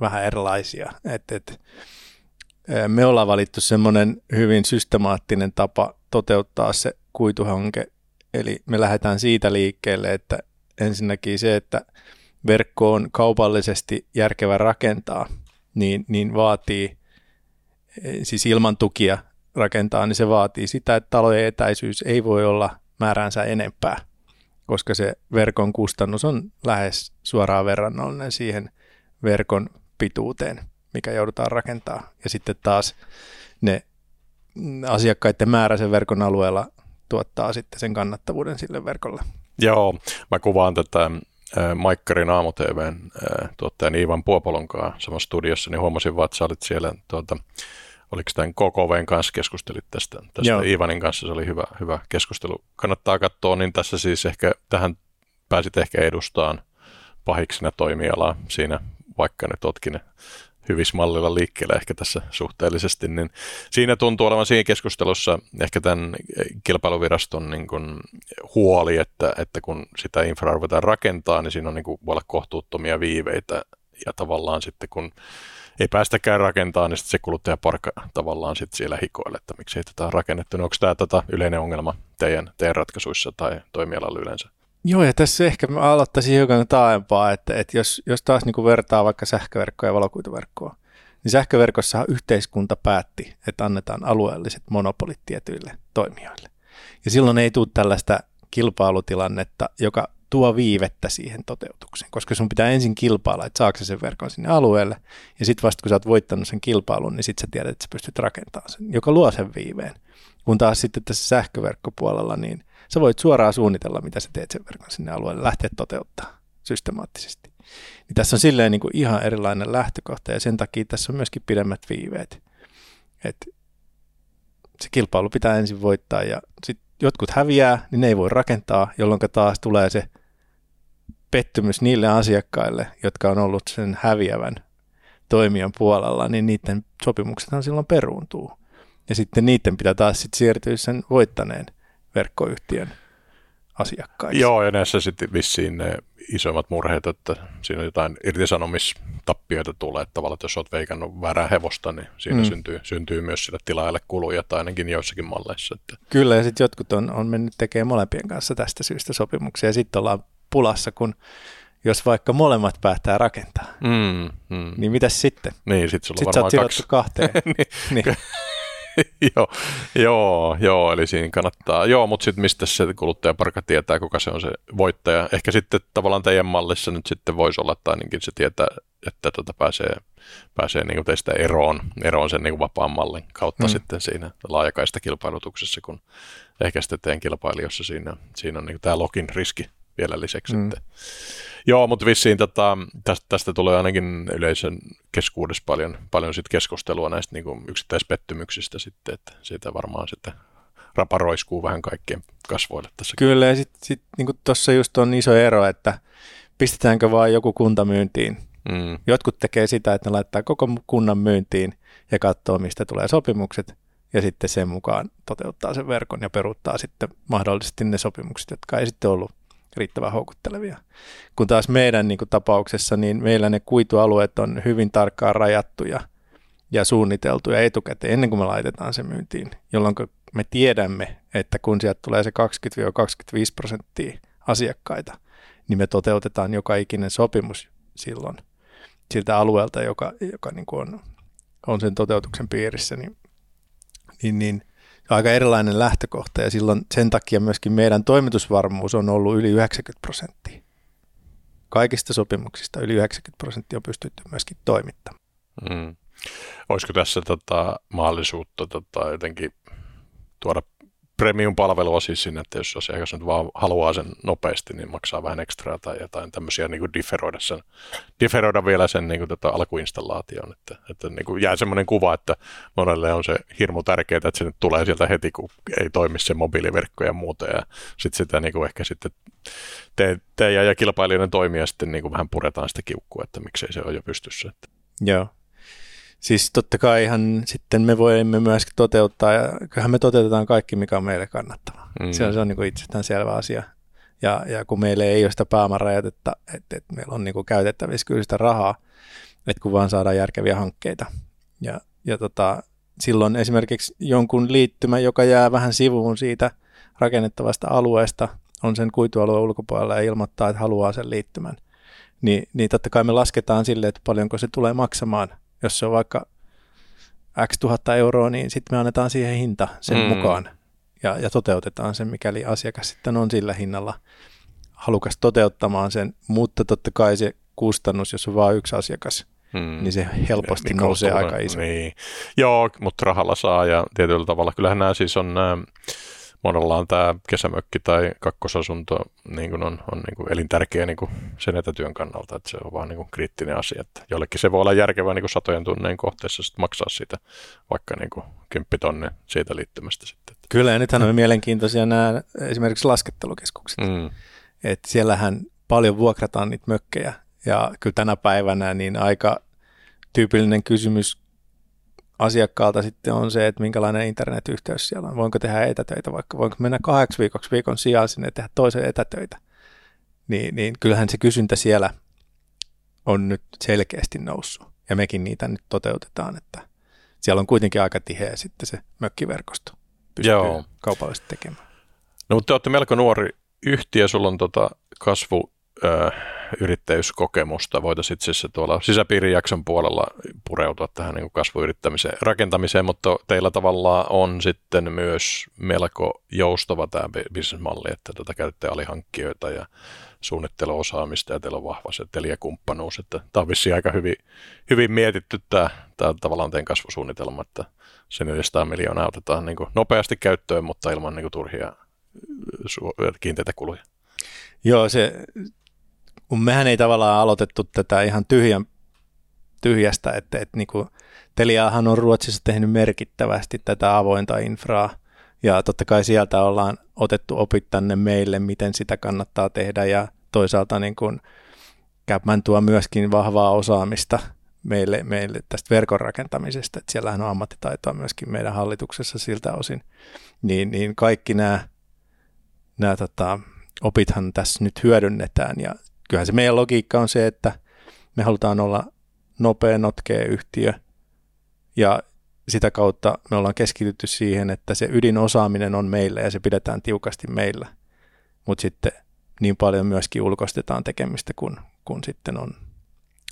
vähän erilaisia. Et, et, me ollaan valittu semmoinen hyvin systemaattinen tapa toteuttaa se kuituhanke, eli me lähdetään siitä liikkeelle, että ensinnäkin se, että verkko on kaupallisesti järkevä rakentaa, niin, niin vaatii, siis ilman tukia rakentaa, niin se vaatii sitä, että talojen etäisyys ei voi olla määränsä enempää, koska se verkon kustannus on lähes suoraan verrannollinen siihen verkon pituuteen, mikä joudutaan rakentaa. Ja sitten taas ne asiakkaiden määrä sen verkon alueella tuottaa sitten sen kannattavuuden sille verkolle. Joo, mä kuvaan tätä Maikkarin aamu-TVn tuottajan Iivan Puopolon kanssa samassa studiossa, niin huomasin vaan, että sä olit siellä, tuota, oliko tämän KKVn kanssa keskustelit tästä, tästä Joo. Iivanin kanssa, se oli hyvä, hyvä keskustelu. Kannattaa katsoa, niin tässä siis ehkä tähän pääsit ehkä edustamaan pahiksena toimialaa siinä, vaikka nyt otkin hyvismallilla liikkeelle ehkä tässä suhteellisesti, niin siinä tuntuu olevan siinä keskustelussa ehkä tämän kilpailuviraston niin kuin huoli, että, että kun sitä infraa ruvetaan rakentaa, niin siinä on niin kuin, voi olla kohtuuttomia viiveitä ja tavallaan sitten kun ei päästäkään rakentaa, niin sitten se kuluttajaparkka tavallaan sitten siellä hikoille, että miksi ei tätä rakennettu. Niin onko tämä tota yleinen ongelma teidän, teidän ratkaisuissa tai toimialalla yleensä? Joo, ja tässä ehkä mä aloittaisin hiukan taaempaa, että, että jos, jos taas niin kuin vertaa vaikka sähköverkkoa ja valokuituverkkoa, niin sähköverkossa yhteiskunta päätti, että annetaan alueelliset monopolit tietyille toimijoille. Ja silloin ei tule tällaista kilpailutilannetta, joka tuo viivettä siihen toteutukseen, koska sun pitää ensin kilpailla, että saako sen verkon sinne alueelle, ja sitten vasta kun sä oot voittanut sen kilpailun, niin sitten sä tiedät, että sä pystyt rakentamaan sen, joka luo sen viiveen. Kun taas sitten tässä sähköverkkopuolella, niin sä voit suoraan suunnitella, mitä sä teet sen verkon sinne alueelle, lähteä toteuttaa systemaattisesti. Niin tässä on silleen niin kuin ihan erilainen lähtökohta, ja sen takia tässä on myöskin pidemmät viiveet. Et se kilpailu pitää ensin voittaa, ja sitten jotkut häviää, niin ne ei voi rakentaa, jolloin taas tulee se pettymys niille asiakkaille, jotka on ollut sen häviävän toimijan puolella, niin niiden sopimuksethan silloin peruuntuu. Ja sitten niiden pitää taas sitten siirtyä sen voittaneen verkkoyhtiön asiakkaiksi. Joo, ja näissä sitten vissiin ne isommat murheet, että siinä jotain irtisanomistappioita tulee, että tavallaan, että jos olet veikannut väärää hevosta, niin siinä mm. syntyy, syntyy myös sille tilaajalle kuluja, tai ainakin joissakin malleissa. Että. Kyllä, ja sitten jotkut on, on mennyt tekemään molempien kanssa tästä syystä sopimuksia, ja sitten ollaan pulassa, kun jos vaikka molemmat päättää rakentaa, mm, mm. niin mitäs sitten? Niin, sitten sulla sit varmaan sä kaksi. kahteen. niin. niin. joo, joo, joo, eli siinä kannattaa. Joo, mutta sitten mistä se kuluttajaparka tietää, kuka se on se voittaja. Ehkä sitten tavallaan teidän mallissa nyt sitten voisi olla, että ainakin se tietää, että tota pääsee, pääsee niin teistä eroon, eroon sen niin vapaan mallin kautta mm. sitten siinä laajakaista kilpailutuksessa, kun ehkä sitten teidän kilpailijoissa siinä, siinä on niin tämä login riski vielä lisäksi. Mm. Joo, mutta vissiin tota, tästä, tästä tulee ainakin yleisön keskuudessa paljon, paljon sit keskustelua näistä niin kuin yksittäispettymyksistä sitten, että siitä varmaan sitten raparoiskuu vähän kaikkien kasvoille tässä. Kyllä, ja sitten sit, niin tuossa just on iso ero, että pistetäänkö vaan joku kunta myyntiin. Mm. Jotkut tekee sitä, että ne laittaa koko kunnan myyntiin ja katsoo, mistä tulee sopimukset, ja sitten sen mukaan toteuttaa sen verkon ja peruuttaa sitten mahdollisesti ne sopimukset, jotka ei sitten ollut riittävän houkuttelevia. Kun taas meidän niin kuin, tapauksessa, niin meillä ne kuitualueet on hyvin tarkkaan rajattuja ja suunniteltuja etukäteen ennen kuin me laitetaan se myyntiin, jolloin me tiedämme, että kun sieltä tulee se 20-25 prosenttia asiakkaita, niin me toteutetaan joka ikinen sopimus silloin siltä alueelta, joka, joka niin kuin on, on sen toteutuksen piirissä, niin, niin, niin aika erilainen lähtökohta ja silloin sen takia myöskin meidän toimitusvarmuus on ollut yli 90 prosenttia. Kaikista sopimuksista yli 90 prosenttia on pystytty myöskin toimittamaan. Mm. Olisiko tässä tota, mahdollisuutta tota, jotenkin tuoda premium-palvelua siis sinne, että jos asiakas nyt vaan haluaa sen nopeasti, niin maksaa vähän ekstraa tai jotain tämmöisiä niin kuin differoida, sen, differoida vielä sen niin kuin tota alkuinstallaation. Että, että niin kuin jää semmoinen kuva, että monelle on se hirmu tärkeää, että se nyt tulee sieltä heti, kun ei toimi se mobiiliverkko ja muuta. Ja sitten sitä niin kuin ehkä sitten te, te ja, kilpailijoiden toimia sitten niin kuin vähän puretaan sitä kiukkua, että miksei se ole jo pystyssä. Joo, Siis totta kai ihan sitten me voimme myöskin toteuttaa, ja kyllähän me toteutetaan kaikki, mikä on meille kannattavaa. Mm. Se on, se on niin kuin itsestään selvä asia. Ja, ja kun meille ei ole sitä pääomarajoitetta, että, että meillä on niin kuin käytettävissä kyllä sitä rahaa, että kun vaan saadaan järkeviä hankkeita. Ja, ja tota, silloin esimerkiksi jonkun liittymä, joka jää vähän sivuun siitä rakennettavasta alueesta, on sen kuitualueen ulkopuolella ja ilmoittaa, että haluaa sen liittymän, niin, niin totta kai me lasketaan sille, että paljonko se tulee maksamaan – jos se on vaikka x tuhatta euroa, niin sitten me annetaan siihen hinta sen mm. mukaan ja, ja toteutetaan sen, mikäli asiakas sitten on sillä hinnalla halukas toteuttamaan sen, mutta totta kai se kustannus, jos on vain yksi asiakas, hmm. niin se helposti niin, nousee aika iso. Niin. Joo, mutta rahalla saa ja tietyllä tavalla. Kyllähän nämä siis on nämä monella on tämä kesämökki tai kakkosasunto niin kuin on, on niin kuin elintärkeä niin kuin sen etätyön kannalta, että se on vaan niin kuin kriittinen asia. Että jollekin se voi olla järkevää niin kuin satojen tunneen kohteessa sit maksaa siitä vaikka niin kuin kymppitonne siitä liittymästä sitten. Kyllä, ja nythän on mielenkiintoisia nämä esimerkiksi laskettelukeskukset. Mm. Että siellähän paljon vuokrataan niitä mökkejä, ja kyllä tänä päivänä niin aika tyypillinen kysymys asiakkaalta sitten on se, että minkälainen internetyhteys siellä on. Voinko tehdä etätöitä, vaikka voinko mennä kahdeksi viikoksi viikon sijaan sinne tehdä toisen etätöitä. Niin, niin kyllähän se kysyntä siellä on nyt selkeästi noussut. Ja mekin niitä nyt toteutetaan, että siellä on kuitenkin aika tiheä sitten se mökkiverkosto. Pystyy Joo. kaupallisesti tekemään. No mutta te olette melko nuori yhtiö, sulla on tota kasvu yrittäjyyskokemusta. Voitaisiin itse asiassa tuolla sisäpiirijakson puolella pureutua tähän niin kasvuyrittämiseen rakentamiseen, mutta teillä tavallaan on sitten myös melko joustava tämä bisnesmalli, että tätä käytätte alihankkijoita ja suunnitteluosaamista ja teillä on vahva se teliäkumppanuus, että tämä on vissiin aika hyvin, hyvin mietitty tämä, tämä tavallaan teidän kasvusuunnitelma, että se 400 miljoonaa otetaan niin nopeasti käyttöön, mutta ilman niin turhia kiinteitä kuluja. Joo, se, kun mehän ei tavallaan aloitettu tätä ihan tyhjän, tyhjästä, että, että niin kuin Teliahan on Ruotsissa tehnyt merkittävästi tätä avointa infraa, ja totta kai sieltä ollaan otettu opit tänne meille, miten sitä kannattaa tehdä, ja toisaalta niin kuin Capman tuo myöskin vahvaa osaamista meille, meille tästä verkon rakentamisesta, että siellähän on ammattitaitoa myöskin meidän hallituksessa siltä osin, niin, niin kaikki nämä, nämä tota, opithan tässä nyt hyödynnetään ja kyllähän se meidän logiikka on se, että me halutaan olla nopea, notkea yhtiö ja sitä kautta me ollaan keskitytty siihen, että se ydinosaaminen on meillä ja se pidetään tiukasti meillä, mutta sitten niin paljon myöskin ulkoistetaan tekemistä, kun, kun sitten on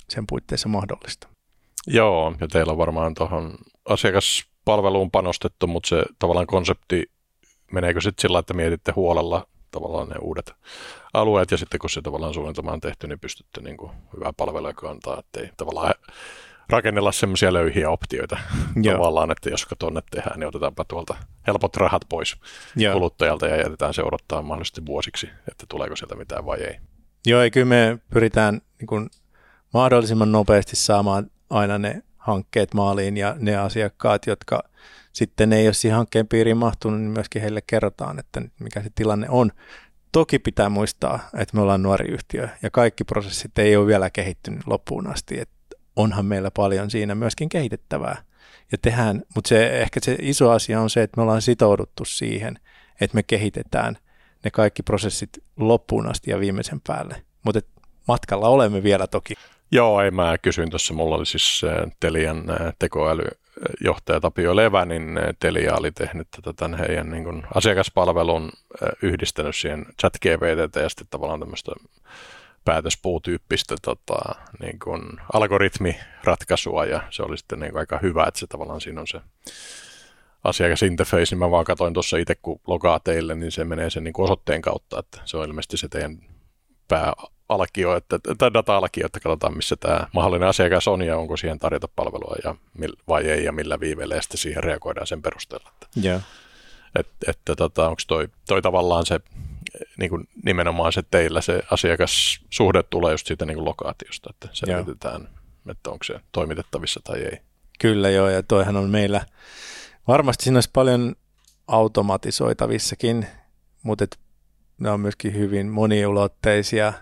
sen puitteissa mahdollista. Joo, ja teillä on varmaan tuohon asiakaspalveluun panostettu, mutta se tavallaan konsepti, meneekö sitten sillä, että mietitte huolella tavallaan ne uudet alueet, ja sitten kun se tavallaan suunnitelma on tehty, niin pystytte niin kuin hyvää palvelua antaa, ettei tavallaan rakennella semmoisia löyhiä optioita Joo. tavallaan, että jos tuonne tehdään, niin otetaanpa tuolta helpot rahat pois Joo. kuluttajalta ja jätetään se odottaa mahdollisesti vuosiksi, että tuleeko sieltä mitään vai ei. Joo, ja kyllä me pyritään niin kuin mahdollisimman nopeasti saamaan aina ne hankkeet maaliin ja ne asiakkaat, jotka sitten ei ole siihen hankkeen piiriin mahtunut, niin myöskin heille kerrotaan, että mikä se tilanne on. Toki pitää muistaa, että me ollaan nuori yhtiö ja kaikki prosessit ei ole vielä kehittynyt loppuun asti, että onhan meillä paljon siinä myöskin kehitettävää ja tehdään, mutta se, ehkä se iso asia on se, että me ollaan sitouduttu siihen, että me kehitetään ne kaikki prosessit loppuun asti ja viimeisen päälle, mutta matkalla olemme vielä toki. Joo, ei mä kysyin tuossa, mulla oli siis Telian tekoälyjohtaja Tapio Levä, niin Telia oli tehnyt tätä tämän heidän niin kuin asiakaspalvelun yhdistänyt siihen chat GPT ja sitten tavallaan tämmöistä päätöspuutyyppistä tota, niin kuin algoritmiratkaisua. Ja se oli sitten niin kuin aika hyvä, että se tavallaan siinä on se asiakasinterface, niin mä vaan katsoin tuossa itse, kun logaa teille, niin se menee sen niin kuin osoitteen kautta, että se on ilmeisesti se teidän pää alkio, että, tai data-alkio, että katsotaan missä tämä mahdollinen asiakas on ja onko siihen tarjota palvelua ja, vai ei ja millä viiveellä ja sitten siihen reagoidaan sen perusteella. Että, yeah. et, että tota, onko toi, toi tavallaan se niin kuin nimenomaan se teillä se asiakassuhde tulee just siitä niin kuin lokaatiosta, että selvitetään, yeah. että onko se toimitettavissa tai ei. Kyllä joo, ja toihan on meillä, varmasti siinä olisi paljon automatisoitavissakin, mutta ne on myöskin hyvin moniulotteisia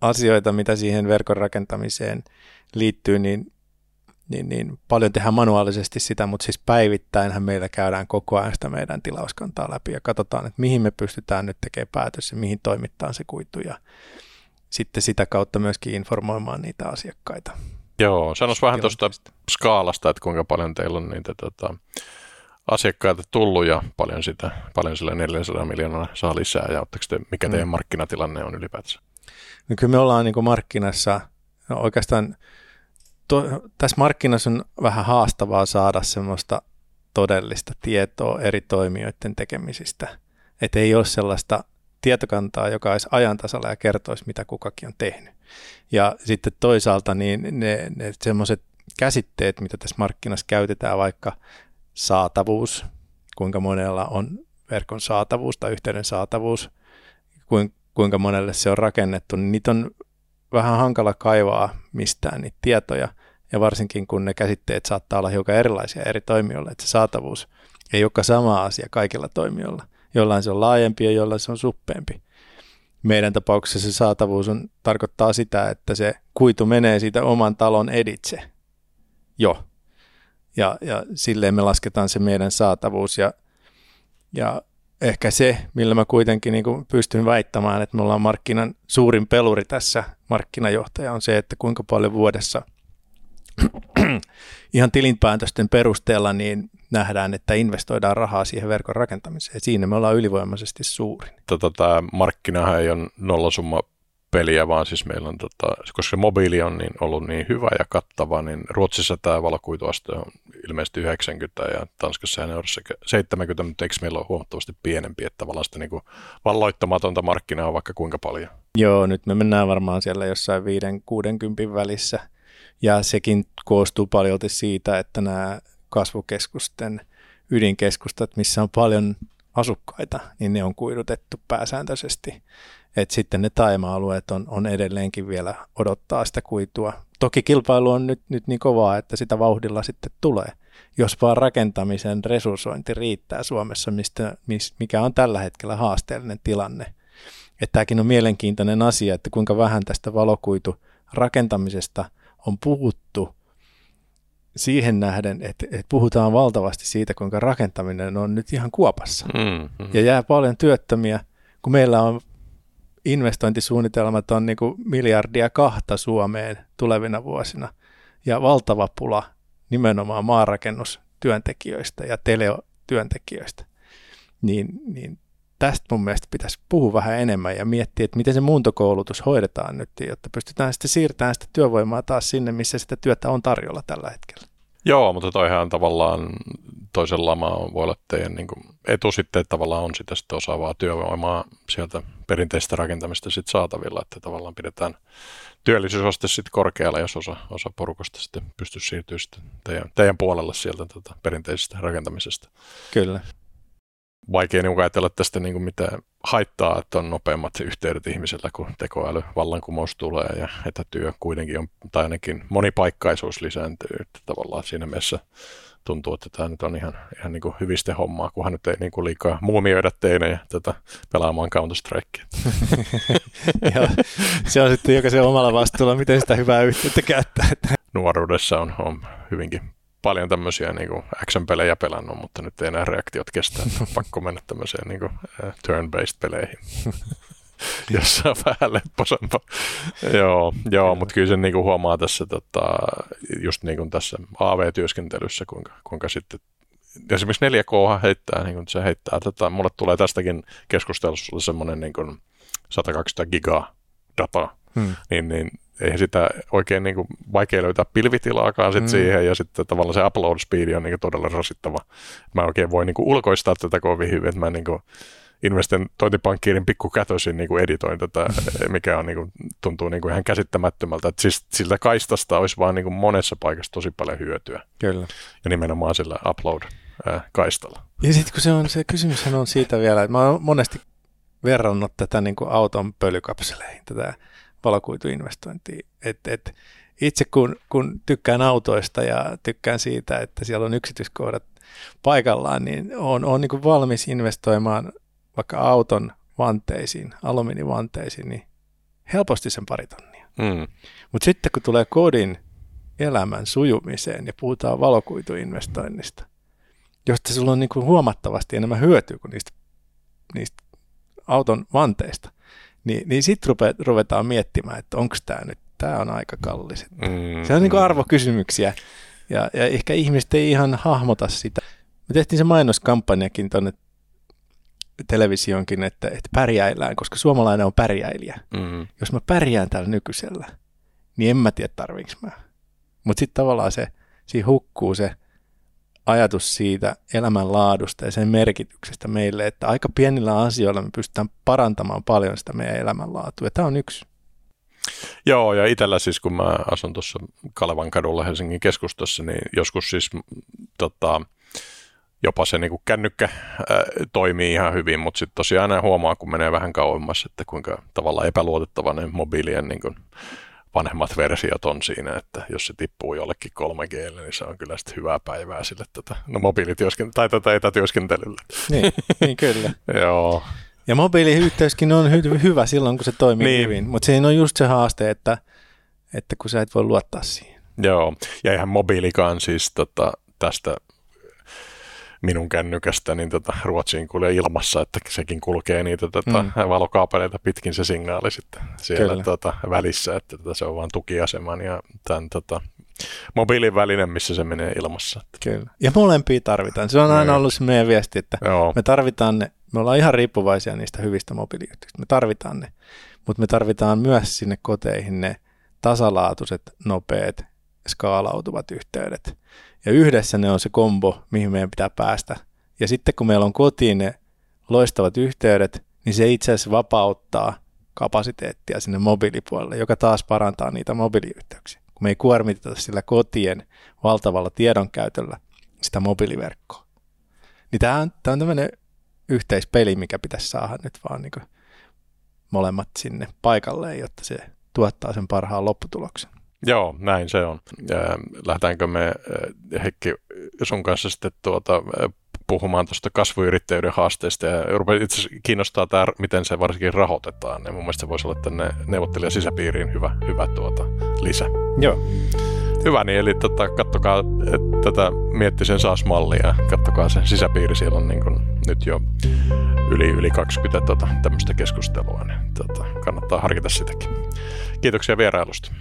asioita, mitä siihen verkon rakentamiseen liittyy, niin, niin, niin paljon tehdään manuaalisesti sitä, mutta siis päivittäinhän meillä käydään koko ajan sitä meidän tilauskantaa läpi ja katsotaan, että mihin me pystytään nyt tekemään päätös ja mihin toimittaa se kuitu ja sitten sitä kautta myöskin informoimaan niitä asiakkaita. Joo, sanois vähän tuosta skaalasta, että kuinka paljon teillä on niitä tota, asiakkaita tullut ja paljon, sitä, paljon sillä 400 miljoonaa saa lisää ja te, mikä teidän mm. markkinatilanne on ylipäätänsä? No kyllä me ollaan niin kuin markkinassa, no oikeastaan to, tässä markkinassa on vähän haastavaa saada semmoista todellista tietoa eri toimijoiden tekemisistä. Että ei ole sellaista tietokantaa, joka olisi ajantasalla ja kertoisi, mitä kukakin on tehnyt. Ja sitten toisaalta niin ne, ne semmoiset käsitteet, mitä tässä markkinassa käytetään, vaikka saatavuus, kuinka monella on verkon saatavuus tai yhteyden saatavuus, kuinka monelle se on rakennettu, niin niitä on vähän hankala kaivaa mistään niitä tietoja, ja varsinkin kun ne käsitteet saattaa olla hiukan erilaisia eri toimijoilla, että se saatavuus ei olekaan sama asia kaikilla toimijoilla. Jollain se on laajempi ja jollain se on suppeempi. Meidän tapauksessa se saatavuus on, tarkoittaa sitä, että se kuitu menee siitä oman talon editse. Jo. Ja, ja silleen me lasketaan se meidän saatavuus ja, ja ehkä se, millä mä kuitenkin niin kuin pystyn väittämään, että me ollaan markkinan suurin peluri tässä markkinajohtaja on se, että kuinka paljon vuodessa ihan tilinpäätösten perusteella niin nähdään, että investoidaan rahaa siihen verkon rakentamiseen. Siinä me ollaan ylivoimaisesti suurin. Tota, tämä markkinahan ei ole nollasumma peliä, vaan siis meillä on, tota, koska se mobiili on niin, ollut niin hyvä ja kattava, niin Ruotsissa tämä valokuituaste on ilmeisesti 90 ja Tanskassa ja Euroopassa 70, mutta eikö meillä ole huomattavasti pienempi, että tavallaan sitä niin kuin valloittamatonta markkinaa on vaikka kuinka paljon? Joo, nyt me mennään varmaan siellä jossain 5-60 välissä, ja sekin koostuu paljon siitä, että nämä kasvukeskusten ydinkeskustat, missä on paljon asukkaita, niin ne on kuidutettu pääsääntöisesti. Et sitten ne taima-alueet on, on edelleenkin vielä odottaa sitä kuitua. Toki kilpailu on nyt, nyt niin kovaa, että sitä vauhdilla sitten tulee. Jos vaan rakentamisen resurssointi riittää Suomessa, mistä, mikä on tällä hetkellä haasteellinen tilanne. Että tämäkin on mielenkiintoinen asia, että kuinka vähän tästä valokuitu rakentamisesta on puhuttu siihen nähden, että, että puhutaan valtavasti siitä, kuinka rakentaminen on nyt ihan kuopassa. Mm, mm. Ja jää paljon työttömiä, kun meillä on investointisuunnitelmat on niin kuin miljardia kahta Suomeen tulevina vuosina ja valtava pula nimenomaan maanrakennustyöntekijöistä ja teleotyöntekijöistä. Niin, niin tästä mun mielestä pitäisi puhua vähän enemmän ja miettiä, että miten se muuntokoulutus hoidetaan nyt, jotta pystytään sitten siirtämään sitä työvoimaa taas sinne, missä sitä työtä on tarjolla tällä hetkellä. Joo, mutta toihan tavallaan toisella maa voi olla teidän niin kuin etu sitten, että tavallaan on sitä sitten osaavaa työvoimaa sieltä perinteistä rakentamista sitten saatavilla, että tavallaan pidetään työllisyysaste sitten korkealla, jos osa, osa porukasta sitten pystyy siirtyä sitten teidän, teidän puolelle sieltä tota, perinteisestä rakentamisesta. Kyllä vaikea niin ajatella tästä niin kuin mitä haittaa, että on nopeammat yhteydet ihmisellä, kun tekoäly vallankumous tulee ja etätyö kuitenkin on, tai ainakin monipaikkaisuus lisääntyy. Että tavallaan siinä mielessä tuntuu, että tämä nyt on ihan, ihan niin kuin hyvistä hommaa, kunhan nyt ei niin kuin liikaa muumioida teinejä tätä pelaamaan Counter-Strikea. se on sitten jokaisen omalla vastuulla, miten sitä hyvää yhteyttä käyttää. Nuoruudessa on, on hyvinkin paljon tämmöisiä niin kuin action-pelejä pelannut, mutta nyt ei enää reaktiot kestä. On pakko mennä tämmöiseen niin kuin, uh, turn-based peleihin, jossa on vähän lepposempaa. joo, joo mutta kyllä sen niin kuin huomaa tässä, tota, just niin kuin tässä AV-työskentelyssä, kuinka, kuinka sitten esimerkiksi 4K heittää, niin kuin se heittää, tota, mulle tulee tästäkin keskustelussa semmoinen niin kuin 120 giga data, hmm. niin, niin eihän sitä oikein niin kuin, vaikea löytää pilvitilaakaan sit mm. siihen, ja sitten tavallaan se upload speed on niin kuin, todella rasittava. Mä oikein voi niin kuin, ulkoistaa tätä kovin hyvin, että mä niin kuin, investointipankkiirin pikkukätösin niin kuin editoin tätä, mikä on, niin kuin, tuntuu niin kuin ihan käsittämättömältä. Että siis siltä kaistasta olisi vaan niin kuin monessa paikassa tosi paljon hyötyä. Kyllä. Ja nimenomaan sillä upload-kaistalla. Ja sitten kun se on, se kysymyshän on siitä vielä, että mä oon monesti verrannut tätä niin kuin auton pölykapseleihin, tätä valokuituinvestointiin. Et, et itse kun, kun tykkään autoista ja tykkään siitä, että siellä on yksityiskohdat paikallaan, niin on, on niin valmis investoimaan vaikka auton vanteisiin, alumiinivanteisiin, niin helposti sen pari tonnia. Mm. Mutta sitten kun tulee kodin elämän sujumiseen ja puhutaan valokuituinvestoinnista, josta sulla on niin kuin huomattavasti enemmän hyötyä kuin niistä, niistä auton vanteista, niin, niin sitten ruvetaan miettimään, että onko tämä nyt, tämä on aika kallis. Mm, se on niin kuin arvokysymyksiä ja, ja ehkä ihmiset ei ihan hahmota sitä. Me tehtiin se mainoskampanjakin tuonne televisionkin, että, että pärjäillään, koska suomalainen on pärjäilijä. Mm. Jos mä pärjään täällä nykyisellä, niin en mä tiedä tarviinko mä. Mutta sitten tavallaan se, siinä hukkuu se ajatus siitä elämänlaadusta ja sen merkityksestä meille, että aika pienillä asioilla me pystytään parantamaan paljon sitä meidän elämänlaatua. Ja tämä on yksi. Joo, ja itsellä siis kun mä asun tuossa Kalevan kadulla Helsingin keskustassa, niin joskus siis tota, jopa se niin kännykkä ää, toimii ihan hyvin, mutta sitten tosiaan aina huomaa, kun menee vähän kauemmas, että kuinka tavallaan epäluotettava ne mobiilien niin kuin vanhemmat versiot on siinä, että jos se tippuu jollekin 3G, niin se on kyllä sitten hyvää päivää sille tätä, no mobiilityöskentelylle tai tätä etätyöskentelylle. Niin, niin kyllä. Joo. Ja mobiiliyhteyskin on hy- hyvä silloin, kun se toimii niin. hyvin, mutta siinä on just se haaste, että, että kun sä et voi luottaa siihen. Joo, ja eihän mobiilikaan siis tota, tästä minun kännykästä niin tota, Ruotsiin kulkee ilmassa, että sekin kulkee niitä tota, mm. valokaapeleita pitkin se signaali sitten siellä tota, välissä, että tota, se on vain tukiaseman ja tämän tota, mobiilin välinen, missä se menee ilmassa. Kyllä. Ja molempia tarvitaan. Se on aina niin. ollut se meidän viesti, että Joo. me tarvitaan ne, me ollaan ihan riippuvaisia niistä hyvistä mobiiliyhteyksistä. Me tarvitaan ne, mutta me tarvitaan myös sinne koteihin ne tasalaatuiset, nopeat, skaalautuvat yhteydet. Ja yhdessä ne on se kombo, mihin meidän pitää päästä. Ja sitten kun meillä on kotiin ne loistavat yhteydet, niin se itse asiassa vapauttaa kapasiteettia sinne mobiilipuolelle, joka taas parantaa niitä mobiiliyhteyksiä. Kun me ei kuormiteta sillä kotien valtavalla tiedonkäytöllä sitä mobiiliverkkoa. Niin tämä on, on tämmöinen yhteispeli, mikä pitäisi saada nyt vaan niin molemmat sinne paikalleen, jotta se tuottaa sen parhaan lopputuloksen. Joo, näin se on. Lähdetäänkö me, Heikki, sun kanssa sitten tuota, puhumaan tuosta kasvuyrittäjyyden haasteista ja itse kiinnostaa tämä, miten se varsinkin rahoitetaan. Ja mun mielestä se voisi olla tänne neuvottelijan sisäpiiriin hyvä, hyvä tuota, lisä. Joo. Hyvä, niin eli tota, kattokaa tätä Miettisen SaaS-mallia, kattokaa se sisäpiiri, siellä on niin kuin nyt jo yli, yli 20 tota, tämmöistä keskustelua, niin tota, kannattaa harkita sitäkin. Kiitoksia vierailusta.